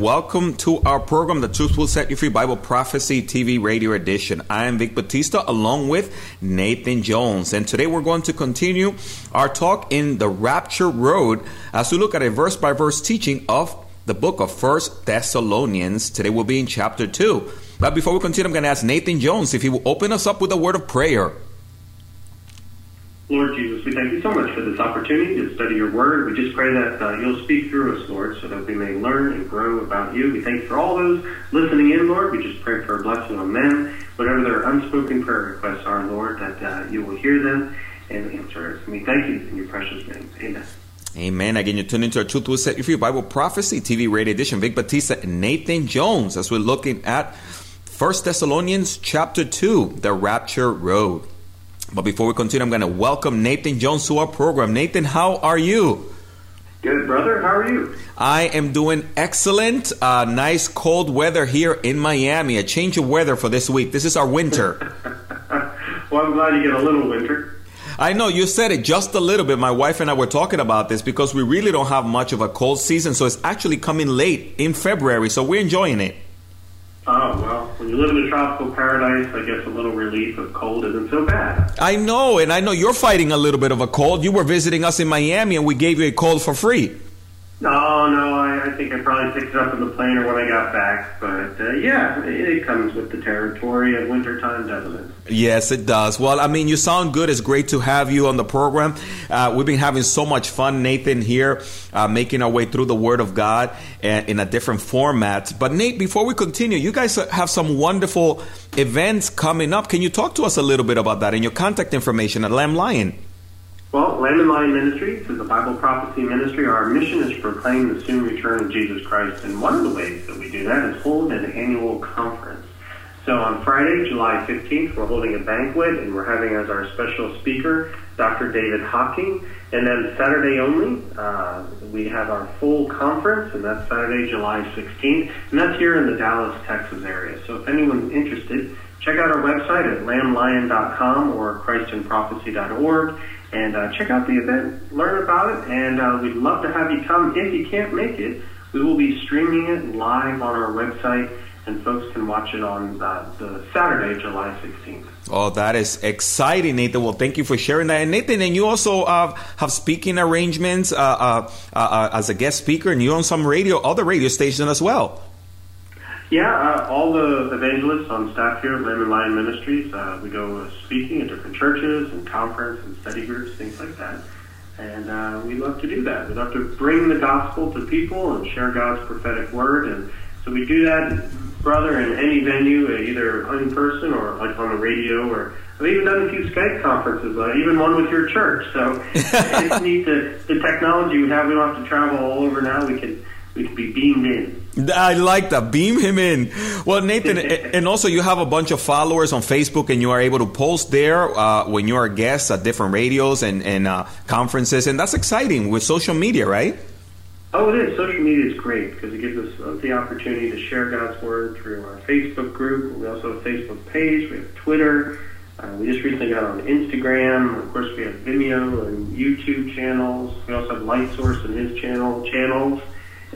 Welcome to our program, The Truth Will Set You Free Bible Prophecy TV Radio Edition. I am Vic Batista along with Nathan Jones. And today we're going to continue our talk in the Rapture Road as we look at a verse by verse teaching of the book of First Thessalonians. Today we'll be in chapter 2. But before we continue, I'm going to ask Nathan Jones if he will open us up with a word of prayer. Lord Jesus, we thank you so much for this opportunity to study your word. We just pray that uh, you'll speak through us, Lord, so that we may learn and grow about you. We thank you for all those listening in, Lord. We just pray for a blessing on them. Whatever their unspoken prayer requests are, Lord, that uh, you will hear them and answer us. We thank you in your precious name. Amen. Amen. Again, you're tuned into our Truth Will Set You Free Bible Prophecy TV Radio Edition. Vic Batista and Nathan Jones as we're looking at First Thessalonians chapter 2, the Rapture Road. But before we continue, I'm going to welcome Nathan Jones to our program. Nathan, how are you? Good, brother. How are you? I am doing excellent. Uh, nice cold weather here in Miami. A change of weather for this week. This is our winter. well, I'm glad you get a little winter. I know you said it just a little bit. My wife and I were talking about this because we really don't have much of a cold season, so it's actually coming late in February, so we're enjoying it. Oh, well, when you live in a tropical paradise, I guess a little relief of cold isn't so bad. I know, and I know you're fighting a little bit of a cold. You were visiting us in Miami, and we gave you a cold for free. No, no, I, I think I probably picked it up in the plane or when I got back. But uh, yeah, it, it comes with the territory of wintertime, doesn't it? Yes, it does. Well, I mean, you sound good. It's great to have you on the program. Uh, we've been having so much fun, Nathan, here, uh, making our way through the Word of God in a different format. But, Nate, before we continue, you guys have some wonderful events coming up. Can you talk to us a little bit about that and your contact information at Lamb Lion? Well, Lamb and Lion Ministries is a Bible prophecy ministry. Our mission is to proclaim the soon return of Jesus Christ. And one of the ways that we do that is hold an annual conference. So on Friday, July 15th, we're holding a banquet and we're having as our special speaker Dr. David Hocking. And then Saturday only, uh, we have our full conference, and that's Saturday, July 16th. And that's here in the Dallas, Texas area. So if anyone's interested, check out our website at lamblion.com or christinprophecy.org and uh, check out the event, learn about it, and uh, we'd love to have you come. If you can't make it, we will be streaming it live on our website, and folks can watch it on uh, the Saturday, July 16th. Oh, that is exciting, Nathan. Well, thank you for sharing that. And Nathan, and you also uh, have speaking arrangements uh, uh, uh, as a guest speaker, and you're on some radio, other radio stations as well. Yeah, uh, all the evangelists on staff here at Lamb and Lion Ministries, uh, we go uh, speaking at different churches and conference and study groups, things like that. And uh, we love to do that. We love to bring the gospel to people and share God's prophetic word. And so we do that, brother, in any venue, uh, either in person or like on the radio or I've even done a few Skype conferences, uh, even one with your church. So it's neat the, the technology we have. We don't have to travel all over now. We can we can be beamed in. I like that. Beam him in. Well, Nathan, and also you have a bunch of followers on Facebook, and you are able to post there uh, when you are guests at different radios and, and uh, conferences, and that's exciting with social media, right? Oh, it is. Social media is great because it gives us uh, the opportunity to share God's word through our Facebook group. We also have a Facebook page. We have Twitter. Uh, we just recently got on Instagram. Of course, we have Vimeo and YouTube channels. We also have Light Source and his channel channels.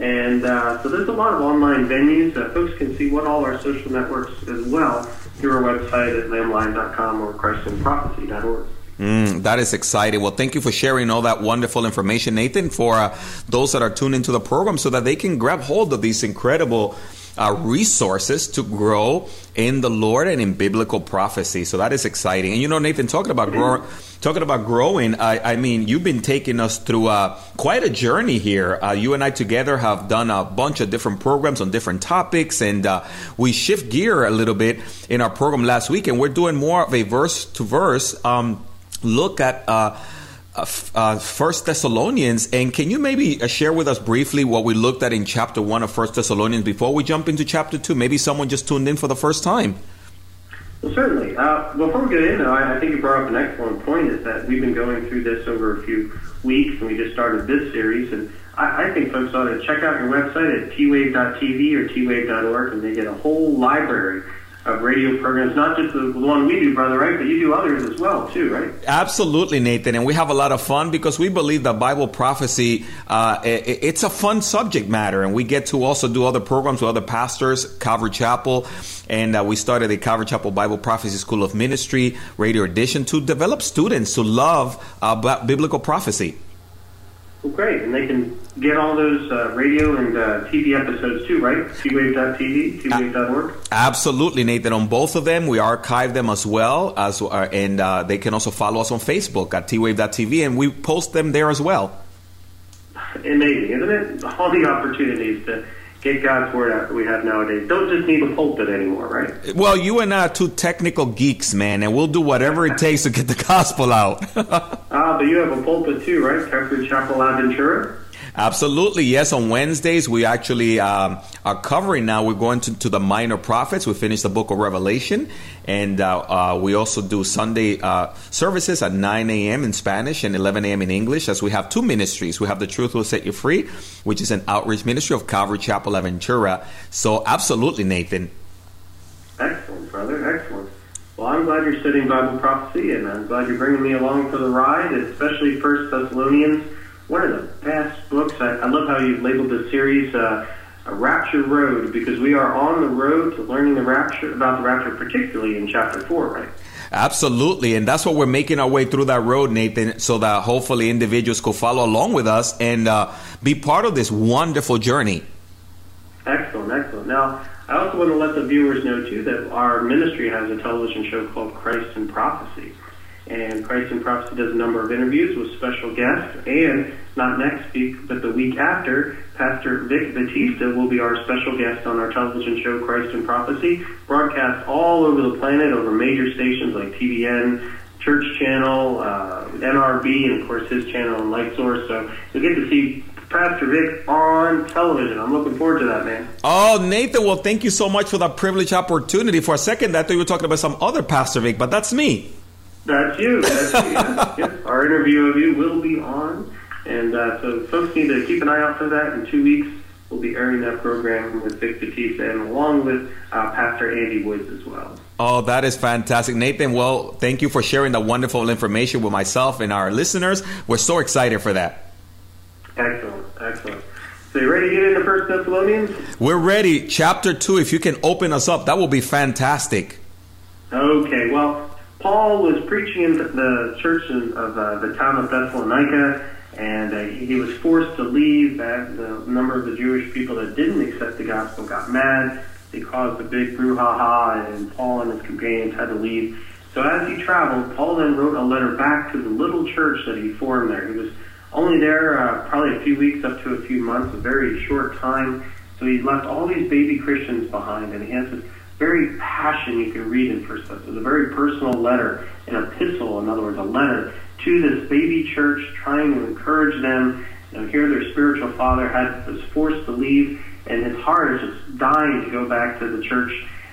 And uh, so there's a lot of online venues that folks can see what all our social networks as well through our website at lamblion.com or christinprophecy.org. Mm, that is exciting. Well, thank you for sharing all that wonderful information, Nathan, for uh, those that are tuned into the program so that they can grab hold of these incredible uh, resources to grow in the Lord and in biblical prophecy. So that is exciting. And you know, Nathan, talking about growing, talking about growing, I, I, mean, you've been taking us through uh, quite a journey here. Uh, you and I together have done a bunch of different programs on different topics, and uh, we shift gear a little bit in our program last week, and we're doing more of a verse to verse um, look at uh, uh, First Thessalonians, and can you maybe uh, share with us briefly what we looked at in chapter one of First Thessalonians before we jump into chapter two? Maybe someone just tuned in for the first time. Well, certainly. Uh, before we get in, though, I, I think you brought up an excellent point. Is that we've been going through this over a few weeks, and we just started this series, and I, I think folks ought to check out your website at twave.tv or twave.org, and they get a whole library of radio programs, not just the one we do, brother, right? But you do others as well, too, right? Absolutely, Nathan. And we have a lot of fun because we believe that Bible prophecy, uh, it, it's a fun subject matter. And we get to also do other programs with other pastors, Calvary Chapel. And uh, we started the Calvary Chapel Bible Prophecy School of Ministry, Radio Edition, to develop students to love uh, biblical prophecy. Well, great. And they can get all those uh, radio and uh, TV episodes too, right? twave.tv, twave.org? Absolutely, Nathan. On both of them, we archive them as well. as uh, And uh, they can also follow us on Facebook at twave.tv, and we post them there as well. Amazing, isn't it? All the opportunities to get God's word out that we have nowadays. Don't just need a pulpit anymore, right? Well, you and I are two technical geeks, man, and we'll do whatever it takes to get the gospel out. ah, but you have a pulpit too, right? Calvary Chapel Aventura. Absolutely, yes. On Wednesdays, we actually um, are covering now. We're going to, to, the minor prophets. We finished the book of Revelation, and uh, uh, we also do Sunday uh, services at 9 a.m. in Spanish and 11 a.m. in English. As we have two ministries, we have the Truth Will Set You Free, which is an outreach ministry of Calvary Chapel Aventura. So, absolutely, Nathan. Excellent, brother. Excellent. Well, I'm glad you're studying Bible prophecy, and I'm glad you're bringing me along for the ride, especially First Thessalonians one of the best books. I, I love how you've labeled this series uh, a Rapture Road because we are on the road to learning the rapture about the rapture, particularly in chapter four, right? Absolutely, and that's what we're making our way through that road, Nathan, so that hopefully individuals could follow along with us and uh, be part of this wonderful journey. Excellent, excellent. Now, I also want to let the viewers know too that our ministry has a television show called Christ in Prophecy. And Christ in Prophecy does a number of interviews with special guests. And not next week, but the week after, Pastor Vic Batista will be our special guest on our television show, Christ in Prophecy, broadcast all over the planet over major stations like TBN, Church Channel, uh, NRB, and of course his channel on Light Source. So you'll get to see Pastor Vic on television. I'm looking forward to that, man. Oh, Nathan, well, thank you so much for that privileged opportunity. For a second, I thought you were talking about some other Pastor Vic, but that's me. That's you. That's you. yes, yes. Our interview of you will be on. And uh, so folks need to keep an eye out for that. In two weeks, we'll be airing that program with Vic Batista and along with uh, Pastor Andy Woods as well. Oh, that is fantastic. Nathan, well, thank you for sharing the wonderful information with myself and our listeners. We're so excited for that. Excellent. Excellent. So you ready to get into First Thessalonians? We're ready. Chapter 2, if you can open us up, that will be fantastic. Okay. Well, Paul was preaching in the church of uh, the town of Thessalonica, and uh, he was forced to leave. That the number of the Jewish people that didn't accept the gospel got mad. They caused a big brouhaha, and Paul and his companions had to leave. So as he traveled, Paul then wrote a letter back to the little church that he formed there. He was only there uh, probably a few weeks up to a few months, a very short time. So he left all these baby Christians behind, and he has this very passion you can read in First Thessalonians. A very personal letter, an epistle, in other words, a letter to this baby church, trying to encourage them. You know, here their spiritual father had was forced to leave, and his heart is just dying to go back to the church.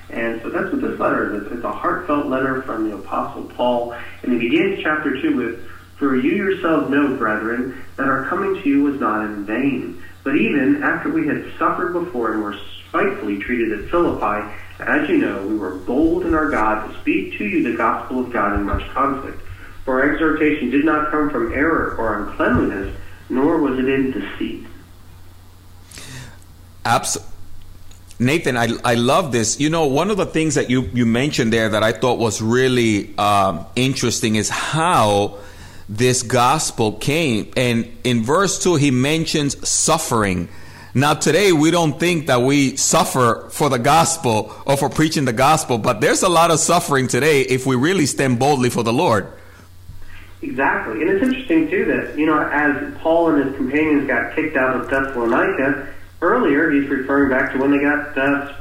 And so that's what this letter is. It's a heartfelt letter from the Apostle Paul. And he begins chapter 2 with, For you yourselves know, brethren, that our coming to you was not in vain. But even after we had suffered before and were spitefully treated at Philippi, as you know, we were bold in our God to speak to you the gospel of God in much conflict. For our exhortation did not come from error or uncleanliness, nor was it in deceit. Absolutely. Nathan, I, I love this. You know, one of the things that you, you mentioned there that I thought was really um, interesting is how this gospel came. And in verse 2, he mentions suffering. Now, today we don't think that we suffer for the gospel or for preaching the gospel, but there's a lot of suffering today if we really stand boldly for the Lord. Exactly. And it's interesting, too, that, you know, as Paul and his companions got kicked out of Thessalonica, earlier he's referring back to when they got uh,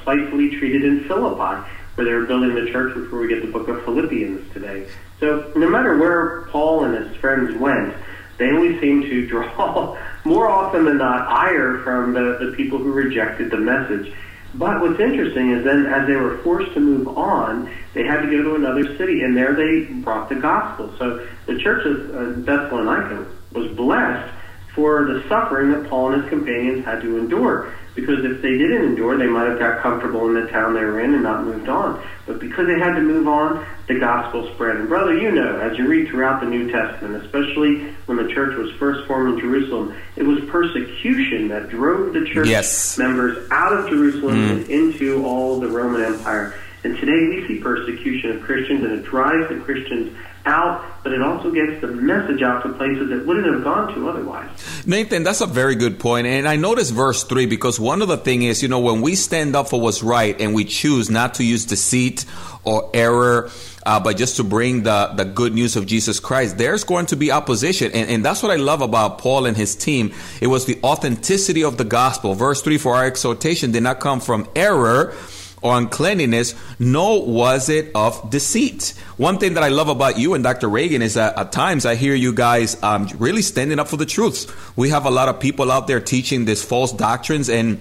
spitefully treated in Philippi, where they were building the church, where we get the book of Philippians today. So no matter where Paul and his friends went, they always seem to draw more often than not, ire from the, the people who rejected the message. But what's interesting is then, as they were forced to move on, they had to go to another city, and there they brought the gospel. So the church of uh, Thessalonica was blessed for the suffering that Paul and his companions had to endure. because if they didn't endure, they might have got comfortable in the town they were in and not moved on. But because they had to move on, the gospel spread. And brother, you know, as you read throughout the New Testament, especially when the church was first formed in Jerusalem, it was persecution that drove the church yes. members out of Jerusalem mm. and into all the Roman Empire. And today we see persecution of Christians, and it drives the Christians out, but it also gets the message out to places it wouldn't have gone to otherwise. Nathan, that's a very good point. And I notice verse 3 because one of the things is, you know, when we stand up for what's right and we choose not to use deceit or error, uh, but just to bring the, the good news of Jesus Christ, there's going to be opposition. And, and that's what I love about Paul and his team. It was the authenticity of the gospel. Verse 3 for our exhortation did not come from error or uncleanliness, nor was it of deceit. One thing that I love about you and Dr. Reagan is that at times I hear you guys um, really standing up for the truths. We have a lot of people out there teaching these false doctrines and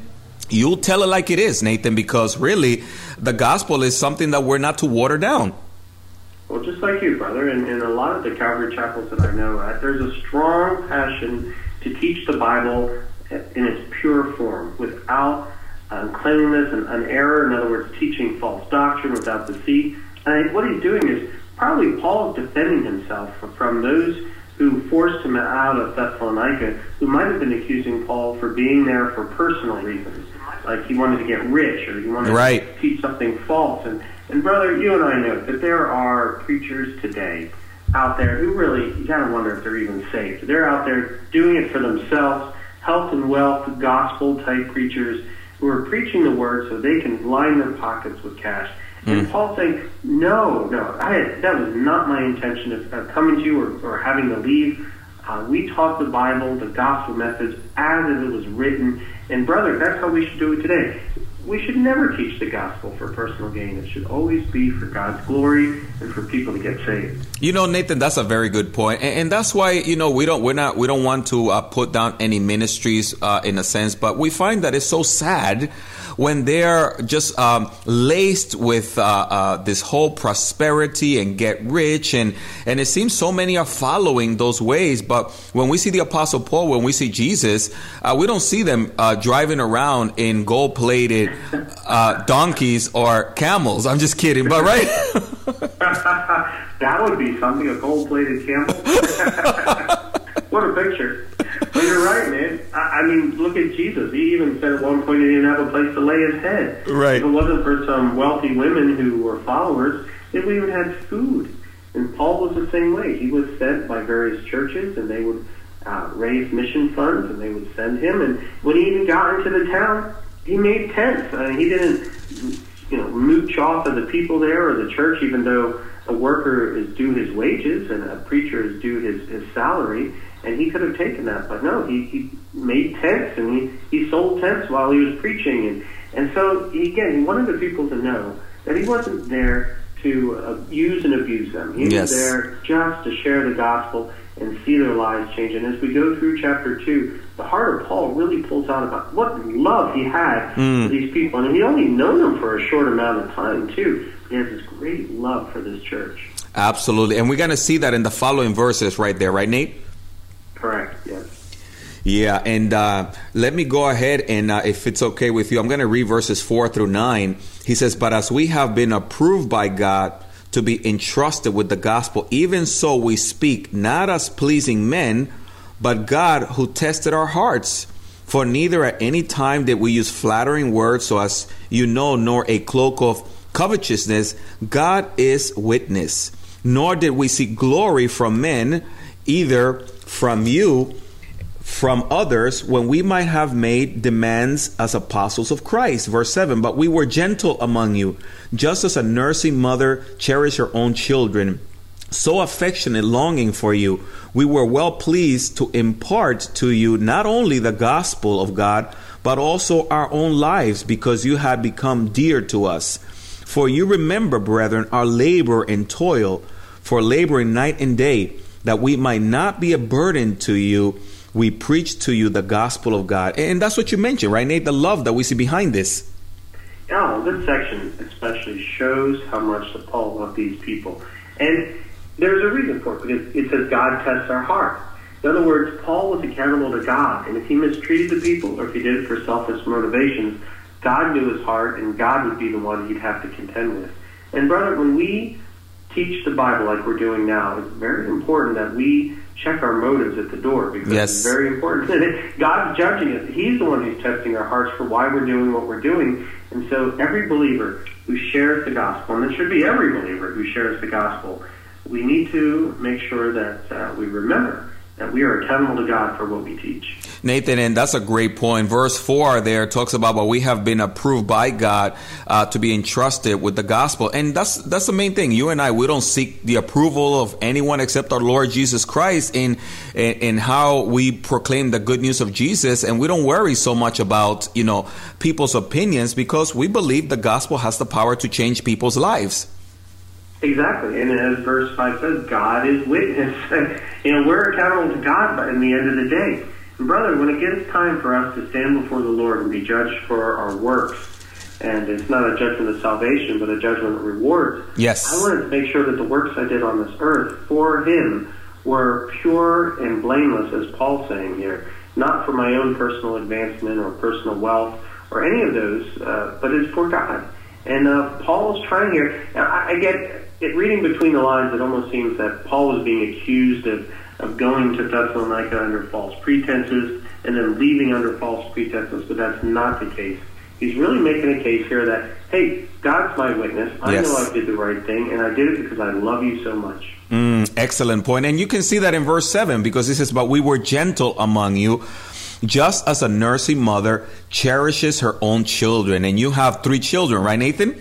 you'll tell it like it is, Nathan, because really the gospel is something that we're not to water down. Well, just like you, brother, and in a lot of the Calvary chapels that I know at, there's a strong passion to teach the Bible in its pure form without Uh, uncleanliness and an error, in other words, teaching false doctrine without deceit. And what he's doing is probably Paul is defending himself from those who forced him out of Thessalonica, who might have been accusing Paul for being there for personal reasons, like he wanted to get rich or he wanted right. to teach something false. And, and brother, you and I know that there are preachers today out there who really, you gotta wonder if they're even saved. They're out there doing it for themselves, health and wealth, gospel type preachers who are preaching the word so they can line their pockets with cash. And mm. Paul's saying, no, no, I had, that was not my intention of, of coming to you or, or having to leave. Uh, we taught the Bible, the gospel message, as it was written. And brother, that's how we should do it today we should never teach the gospel for personal gain. It should always be for God's glory and for people to get saved. You know, Nathan, that's a very good point, and, and that's why you know we don't we're not we don't want to uh, put down any ministries uh, in a sense, but we find that it's so sad when they're just um, laced with uh, uh, this whole prosperity and get rich, and and it seems so many are following those ways. But when we see the Apostle Paul, when we see Jesus, uh, we don't see them uh, driving around in gold plated donkeys or camels. I'm just kidding, but right. that would be something a gold plated camel. what a picture. But you're right, man. I, I mean, look at Jesus. He even said at one point he didn't have a place to lay his head. Right. If it wasn't for some wealthy women who were followers, they would even had food. And Paul was the same way. He was sent by various churches, and they would uh, raise mission funds, and they would send him. And when he even got into the town, he made tents. Uh, he didn't, you know, mooch off of the people there or the church, even though a worker is due his wages and a preacher is due his, his salary and he could have taken that, but no, he, he made tents and he, he sold tents while he was preaching, and and so he, again, he wanted the people to know that he wasn't there to uh, use and abuse them. He yes. was there just to share the gospel and see their lives change. And as we go through chapter two, the heart of Paul really pulls out about what love he had mm. for these people, and he only known them for a short amount of time too. He has this great love for this church. Absolutely, and we're going to see that in the following verses right there, right, Nate? Correct. Yes. Yeah, and uh, let me go ahead and, uh, if it's okay with you, I'm going to read verses four through nine. He says, "But as we have been approved by God to be entrusted with the gospel, even so we speak, not as pleasing men, but God who tested our hearts." For neither at any time did we use flattering words, so as you know, nor a cloak of covetousness. God is witness. Nor did we seek glory from men, either from you from others when we might have made demands as apostles of Christ. Verse 7 But we were gentle among you, just as a nursing mother cherishes her own children. So affectionate, longing for you, we were well pleased to impart to you not only the gospel of God, but also our own lives, because you had become dear to us. For you remember, brethren, our labor and toil, for laboring night and day that we might not be a burden to you, we preach to you the gospel of God. And that's what you mentioned, right, Nate? The love that we see behind this. Yeah, this section especially shows how much the Paul loved these people. And there's a reason for it, because it says God tests our heart. In other words, Paul was accountable to God, and if he mistreated the people or if he did it for selfish motivations, God knew his heart, and God would be the one he'd have to contend with. And brother, when we teach the Bible like we're doing now, it's very important that we check our motives at the door because yes. it's very important. God's judging us. He's the one who's testing our hearts for why we're doing what we're doing. And so every believer who shares the gospel, and it should be every believer who shares the gospel, we need to make sure that uh, we remember that we are accountable to God for what we teach. Nathan, and that's a great point. Verse 4 there talks about what we have been approved by God uh, to be entrusted with the gospel. And that's that's the main thing. You and I, we don't seek the approval of anyone except our Lord Jesus Christ in, in, in how we proclaim the good news of Jesus. And we don't worry so much about, you know, people's opinions because we believe the gospel has the power to change people's lives. Exactly, and as verse five says, God is witness. you know, we're accountable to God, but in the end of the day, and brother, when it gets time for us to stand before the Lord and be judged for our works, and it's not a judgment of salvation, but a judgment of rewards. Yes, I wanted to make sure that the works I did on this earth for Him were pure and blameless, as Paul's saying here, not for my own personal advancement or personal wealth or any of those, uh, but it's for God. And uh, Paul is trying here. I, I get it, reading between the lines, it almost seems that Paul was being accused of, of going to Thessalonica under false pretenses and then leaving under false pretenses, but that's not the case. He's really making a case here that, hey, God's my witness. I yes. know I did the right thing, and I did it because I love you so much. Mm, excellent point. And you can see that in verse 7 because he says, But we were gentle among you, just as a nursing mother cherishes her own children. And you have three children, right, Nathan?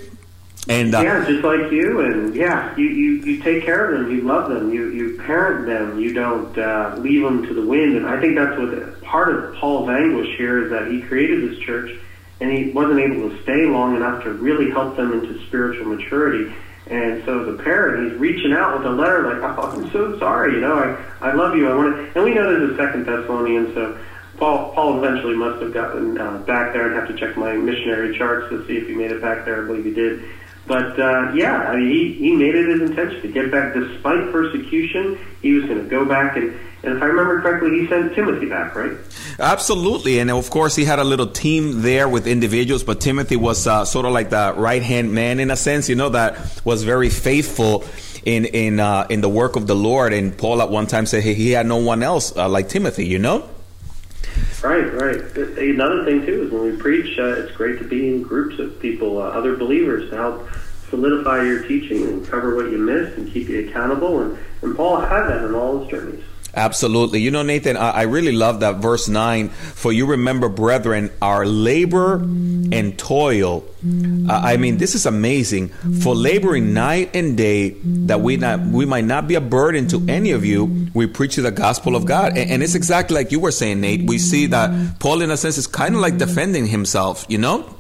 And uh, yeah, just like you, and yeah, you, you, you take care of them, you love them, you you parent them, you don't uh, leave them to the wind. And I think that's what part of Paul's anguish here is that he created this church, and he wasn't able to stay long enough to really help them into spiritual maturity. And so the parent, he's reaching out with a letter like, "Oh, I'm so sorry, you know, I I love you, I want to." And we know there's a Second Thessalonians, so Paul, Paul eventually must have gotten uh, back there. I'd have to check my missionary charts to see if he made it back there. I believe he did. But uh, yeah, I mean, he, he made it his intention to get back despite persecution. He was going to go back and, and if I remember correctly, he sent Timothy back, right? Absolutely, and of course he had a little team there with individuals, but Timothy was uh, sort of like the right hand man in a sense, you know, that was very faithful in in uh, in the work of the Lord. And Paul at one time said hey, he had no one else uh, like Timothy, you know. Right, right. Another thing too is when we preach, uh, it's great to be in groups of people, uh, other believers, to help solidify your teaching and cover what you missed and keep you accountable. And, and Paul had that in all his journeys. Absolutely. You know, Nathan, I, really love that verse 9. For you remember, brethren, our labor and toil. Uh, I mean, this is amazing. For laboring night and day, that we not we might not be a burden to any of you, we preach you the gospel of God. And, and it's exactly like you were saying, Nate. We see that Paul, in a sense, is kind of like defending himself, you know?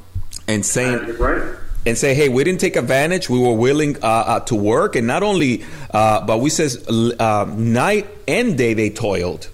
And saying, right and say, hey, we didn't take advantage. We were willing uh, uh, to work, and not only, uh, but we says uh, night and day they toiled.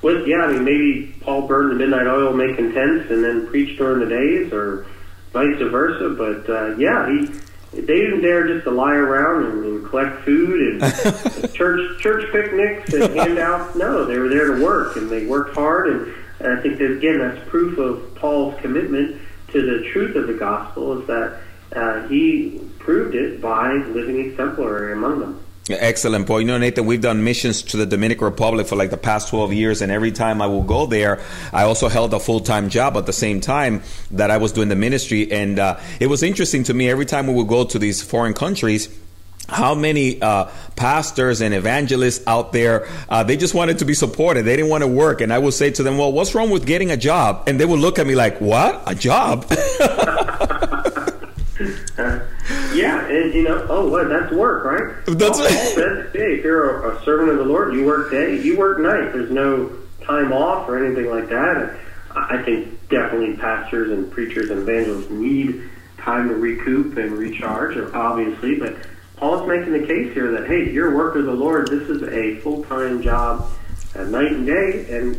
Well, yeah, I mean, maybe Paul burned the midnight oil making tents and then preached during the days, or vice versa. But uh, yeah, he they didn't dare just to lie around and, and collect food and church church picnics and handouts. No, they were there to work, and they worked hard. And, and I think that again, that's proof of Paul's commitment to the truth of the gospel is that uh, he proved it by living exemplary among them. Excellent point. You know, Nathan, we've done missions to the Dominican Republic for like the past 12 years, and every time I will go there, I also held a full time job at the same time that I was doing the ministry. And uh, it was interesting to me every time we would go to these foreign countries how many uh, pastors and evangelists out there uh, they just wanted to be supported. They didn't want to work. And i would say to them well what's wrong with getting a job? And they would look at me like what? A job yeah you know oh what that's work right? That's well, says, hey if you're a, a, servant of the lord you work day you work night. There's no time off or anything like that. I think definitely pastors and preachers and evangelists need time to recoup and recharge obviously. But Paul's making the case here that, hey, you're a worker of the Lord. This is a full time job, uh, night and day, and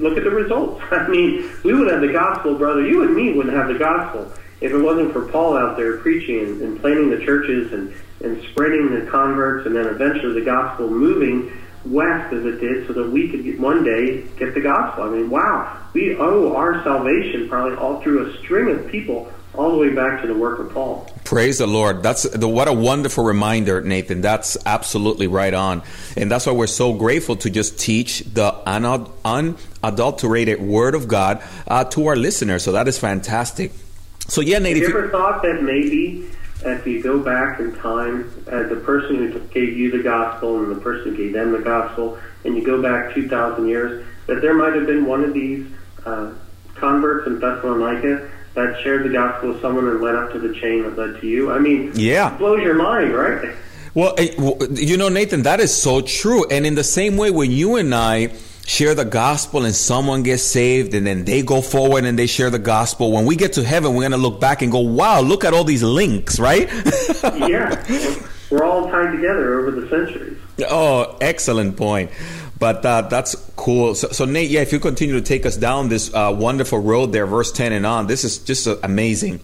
look at the results. I mean, we would have the gospel, brother. You and me wouldn't have the gospel if it wasn't for Paul out there preaching and, and planting the churches and, and spreading the converts, and then eventually the gospel moving west as it did so that we could get, one day get the gospel. I mean, wow, we owe our salvation probably all through a string of people all the way back to the work of Paul. Praise the Lord. That's the, what a wonderful reminder, Nathan. That's absolutely right on. And that's why we're so grateful to just teach the unadulterated word of God uh, to our listeners. So that is fantastic. So yeah, Nathan. Have you ever thought that maybe if you go back in time, as the person who gave you the gospel and the person who gave them the gospel, and you go back 2,000 years, that there might have been one of these uh, converts in Thessalonica that shared the gospel with someone and led up to the chain that led to you. I mean, yeah, it blows your mind, right? Well, eh, you know, Nathan, that is so true. And in the same way, when you and I share the gospel and someone gets saved and then they go forward and they share the gospel, when we get to heaven, we're going to look back and go, wow, look at all these links, right? yeah. We're all tied together over the centuries. Oh, excellent point. But uh, that's cool. So, so, Nate, yeah, if you continue to take us down this uh, wonderful road there, verse 10 and on, this is just uh, amazing.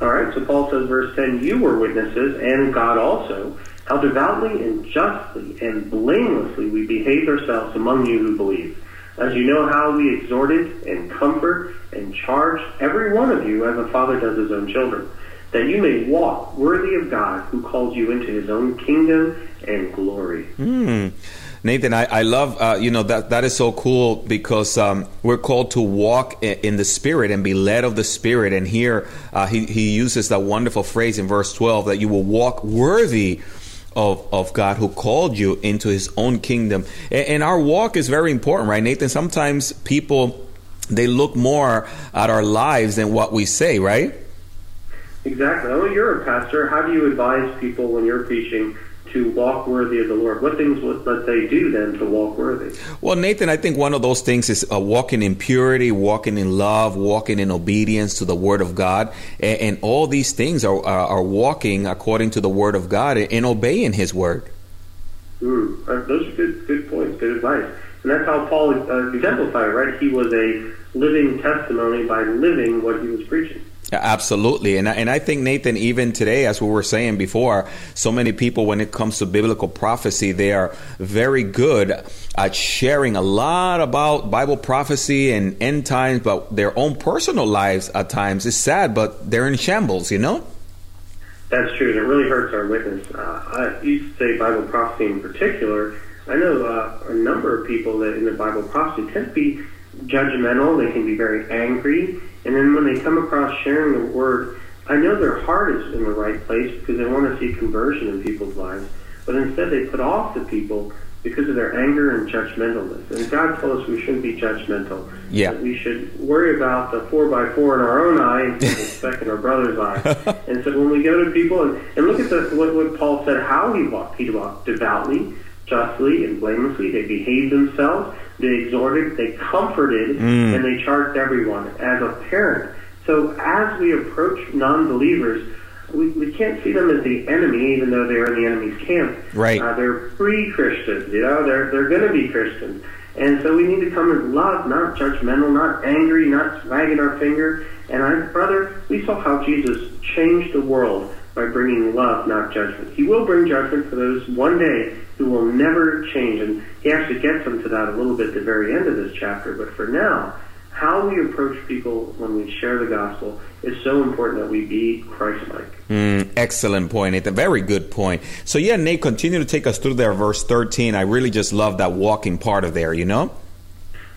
All right, so Paul says, verse 10, you were witnesses, and God also, how devoutly and justly and blamelessly we behaved ourselves among you who believe. As you know how we exhorted and comfort and charged every one of you as a father does his own children, that you may walk worthy of God who calls you into his own kingdom and glory. Mm. Nathan, I, I love, uh, you know, that, that is so cool because um, we're called to walk in the Spirit and be led of the Spirit. And here uh, he, he uses that wonderful phrase in verse 12 that you will walk worthy of, of God who called you into his own kingdom. And, and our walk is very important, right, Nathan? Sometimes people, they look more at our lives than what we say, right? Exactly. Oh, you're a pastor. How do you advise people when you're preaching to walk worthy of the Lord? What things would they do then to walk worthy? Well, Nathan, I think one of those things is uh, walking in purity, walking in love, walking in obedience to the Word of God, and, and all these things are, are, are walking according to the Word of God and obeying His Word. Mm, those are good, good points, good advice, and that's how Paul uh, exemplified, right? He was a living testimony by living what he was preaching. Absolutely. And, and I think, Nathan, even today, as we were saying before, so many people, when it comes to biblical prophecy, they are very good at sharing a lot about Bible prophecy and end times, but their own personal lives at times is sad, but they're in shambles, you know? That's true. And it really hurts our witness. Uh, I used to say Bible prophecy in particular. I know uh, a number of people that in the Bible prophecy tend to be judgmental. They can be very angry and then when they come across sharing the word, I know their heart is in the right place because they want to see conversion in people's lives. But instead, they put off the people because of their anger and judgmentalness. And God told us we shouldn't be judgmental. Yeah. That we should worry about the four by four in our own eye and the speck in our brother's eye. and so when we go to people and, and look at the, what, what Paul said, how he walked. He walked devoutly, justly, and blamelessly. They behaved themselves. They exhorted, they comforted, mm. and they charged everyone as a parent. So as we approach non-believers, we, we can't see them as the enemy, even though they're in the enemy's camp. Right. Uh, they're pre-Christians, you know, they're, they're going to be Christians. And so we need to come in love, not judgmental, not angry, not wagging our finger. And I, brother, we saw how Jesus changed the world by bringing love, not judgment. He will bring judgment for those one day who will never change. And he actually gets into that a little bit at the very end of this chapter. But for now, how we approach people when we share the gospel is so important that we be Christ-like. Mm, excellent point, It's a Very good point. So yeah, Nate, continue to take us through there, verse 13. I really just love that walking part of there, you know?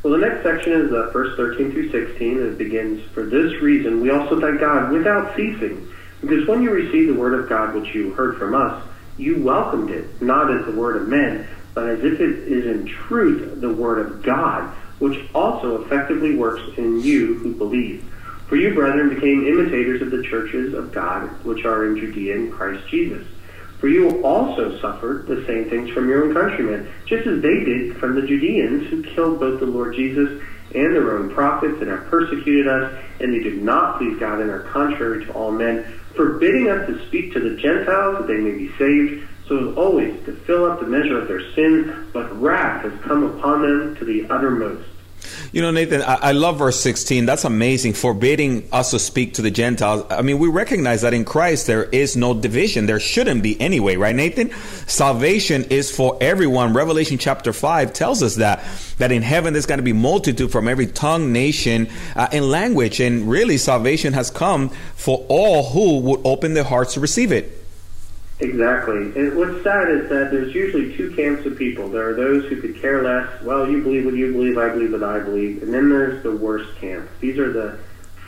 Well, the next section is uh, verse 13 through 16, and it begins, For this reason we also thank God without ceasing, because when you receive the word of God which you heard from us, you welcomed it, not as the word of men, but as if it is in truth the word of God, which also effectively works in you who believe. For you, brethren, became imitators of the churches of God which are in Judea in Christ Jesus. For you also suffered the same things from your own countrymen, just as they did from the Judeans who killed both the Lord Jesus and their own prophets and have persecuted us, and they did not please God and are contrary to all men forbidding us to speak to the Gentiles that they may be saved, so as always to fill up the measure of their sins, but wrath has come upon them to the uttermost. You know, Nathan, I, I, love verse 16. That's amazing, forbidding us to speak to the Gentiles. I mean, we recognize that in Christ there is no division. There shouldn't be anyway, right, Nathan? Salvation is for everyone. Revelation chapter 5 tells us that, that in heaven there's going to be multitude from every tongue, nation, uh, and language. And really, salvation has come for all who would open their hearts to receive it. Exactly. And what's sad is that there's usually two camps of people. There are those who could care less. Well, you believe what you believe, I believe what I believe. And then there's the worst camp. These are the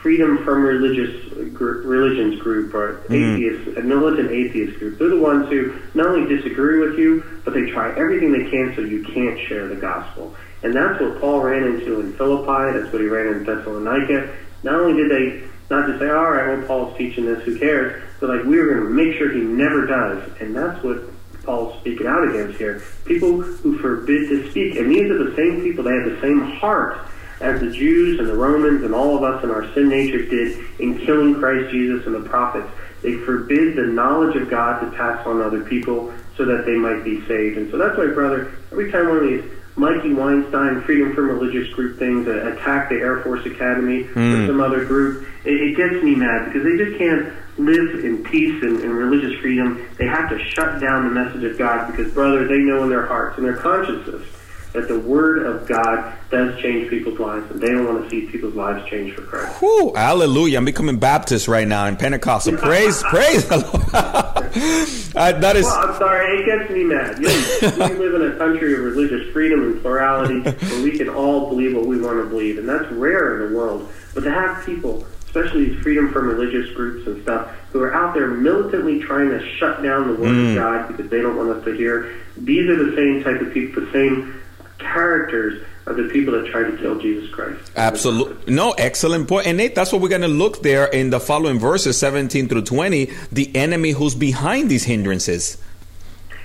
freedom from religious religions group or mm. atheist, a militant atheist group. They're the ones who not only disagree with you, but they try everything they can so you can't share the gospel. And that's what Paul ran into in Philippi. That's what he ran into in Thessalonica. Not only did they not just say, all right, well, Paul's teaching this, who cares? But like, we're going to make sure he never does. And that's what Paul's speaking out against here. People who forbid to speak. And these are the same people, they have the same heart as the Jews and the Romans and all of us in our sin nature did in killing Christ Jesus and the prophets. They forbid the knowledge of God to pass on other people so that they might be saved. And so that's why, brother, every time one of these Mikey Weinstein Freedom from Religious Group things uh, attack the Air Force Academy mm. or some other group, it, it gets me mad because they just can't live in peace and, and religious freedom. They have to shut down the message of God because, brother, they know in their hearts and their consciences that the Word of God does change people's lives, and they don't want to see people's lives change for Christ. Whew, hallelujah. I'm becoming Baptist right now in Pentecostal. praise, praise the Lord. uh, that is. Well, I'm sorry, it gets me mad. You know, we live in a country of religious freedom and plurality where we can all believe what we want to believe, and that's rare in the world. But to have people especially these freedom from religious groups and stuff, who are out there militantly trying to shut down the word mm. of God because they don't want us to hear. These are the same type of people, the same characters of the people that try to kill Jesus Christ. Absolutely. No, excellent point. And Nate, that's what we're going to look there in the following verses 17 through 20, the enemy who's behind these hindrances.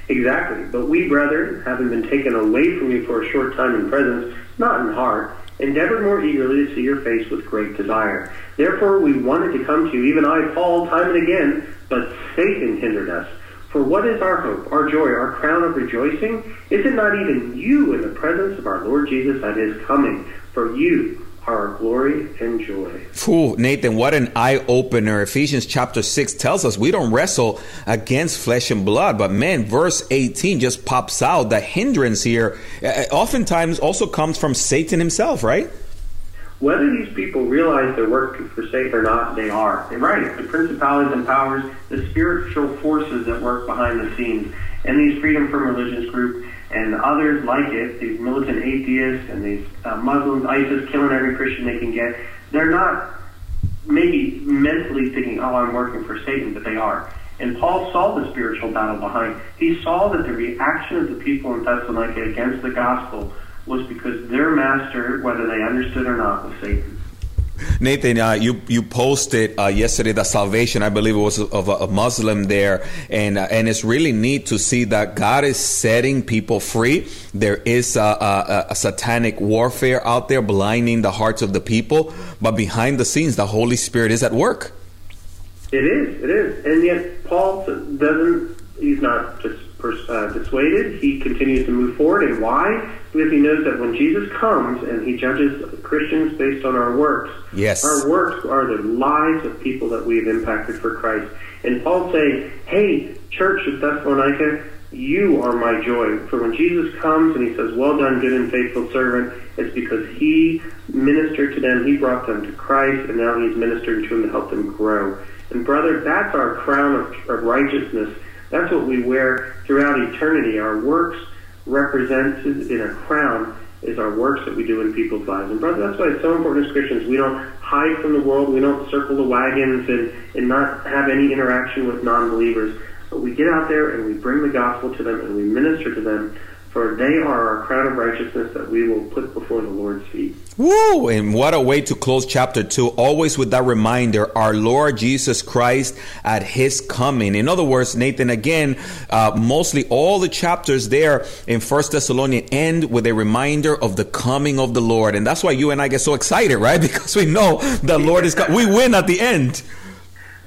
Exactly. But we, brethren, having been taken away from you for a short time in presence, not in heart, endeavored more eagerly to see your face with great desire. Therefore, we wanted to come to you, even I, Paul, time and again, but Satan hindered us. For what is our hope, our joy, our crown of rejoicing? Is it not even you in the presence of our Lord Jesus at his coming? For you are our glory and joy. Ooh, Nathan, what an eye opener. Ephesians chapter 6 tells us we don't wrestle against flesh and blood, but man, verse 18 just pops out. The hindrance here uh, uh, oftentimes also comes from Satan himself, right? Whether these people realize they're working for Satan or not, they are. They're right. The principalities and powers, the spiritual forces that work behind the scenes, and these Freedom from Religions group and others like it, these militant atheists and these uh, Muslims, ISIS killing every Christian they can get, they're not maybe mentally thinking, oh, I'm working for Satan, but they are. And Paul saw the spiritual battle behind. He saw that the reaction of the people in Thessalonica against the gospel was because their master, whether they understood or not, was Satan. Nathan, uh, you you posted uh, yesterday the salvation, I believe it was of a, a Muslim there, and uh, and it's really neat to see that God is setting people free. There is a, a, a, satanic warfare out there, blinding the hearts of the people, but behind the scenes, the Holy Spirit is at work. It is, it is, and yet Paul doesn't. He's not just uh, dissuaded. He continues to move forward. And why? Because he knows that when Jesus comes and he judges Christians based on our works, yes. our works are the lives of people that we have impacted for Christ. And Paul saying, hey, church of Thessalonica, you are my joy. For when Jesus comes and he says, well done, good and faithful servant, it's because he ministered to them, he brought them to Christ, and now he's ministering to them to help them grow. And brother, that's our crown of, of righteousness that's what we wear throughout eternity. Our works represented in a crown is our works that we do in people's lives. And brother, that's why it's so important as Christians. We don't hide from the world. We don't circle the wagons and, and not have any interaction with non-believers. But we get out there and we bring the gospel to them and we minister to them for they are our crown of righteousness that we will put before the Lord's feet. Woo! And what a way to close chapter two, always with that reminder, our Lord Jesus Christ at his coming. In other words, Nathan, again, uh, mostly all the chapters there in First Thessalonians end with a reminder of the coming of the Lord. And that's why you and I get so excited, right? Because we know the Lord is coming. We win at the end.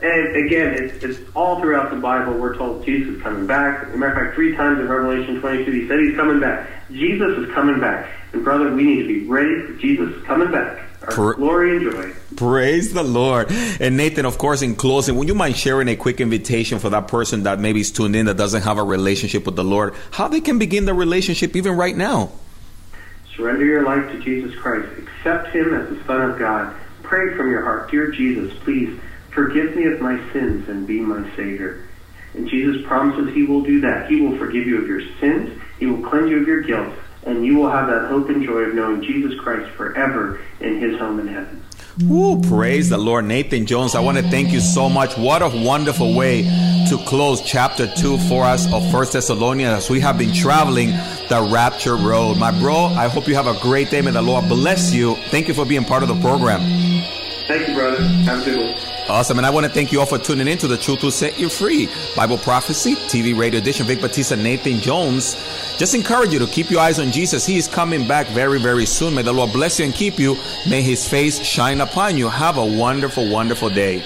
And again, it's, it's all throughout the Bible. We're told Jesus is coming back. As a matter of fact, three times in Revelation 22, he said he's coming back. Jesus is coming back. And brother, we need to be ready for Jesus coming back. Our glory and joy. Praise the Lord. And Nathan, of course, in closing, would you mind sharing a quick invitation for that person that maybe is tuned in that doesn't have a relationship with the Lord, how they can begin the relationship even right now? Surrender your life to Jesus Christ. Accept Him as the Son of God. Pray from your heart, Dear Jesus, please forgive me of my sins and be my Savior. And Jesus promises He will do that. He will forgive you of your sins. He will cleanse you of your guilt. And you will have that hope and joy of knowing Jesus Christ forever in His home in heaven. Woo, praise the Lord. Nathan Jones, I want to thank you so much. What a wonderful way to close chapter 2 for us of First Thessalonians as we have been traveling the rapture road. My bro, I hope you have a great day. May the Lord bless you. Thank you for being part of the program. Thank you, brother. Have a good one. Awesome. And I want to thank you all for tuning in to The Truth Will Set You Free. Bible Prophecy, TV radio edition. Vic Batista, Nathan Jones. Just encourage you to keep your eyes on Jesus. He is coming back very, very soon. May the Lord bless you and keep you. May his face shine upon you. Have a wonderful, wonderful day.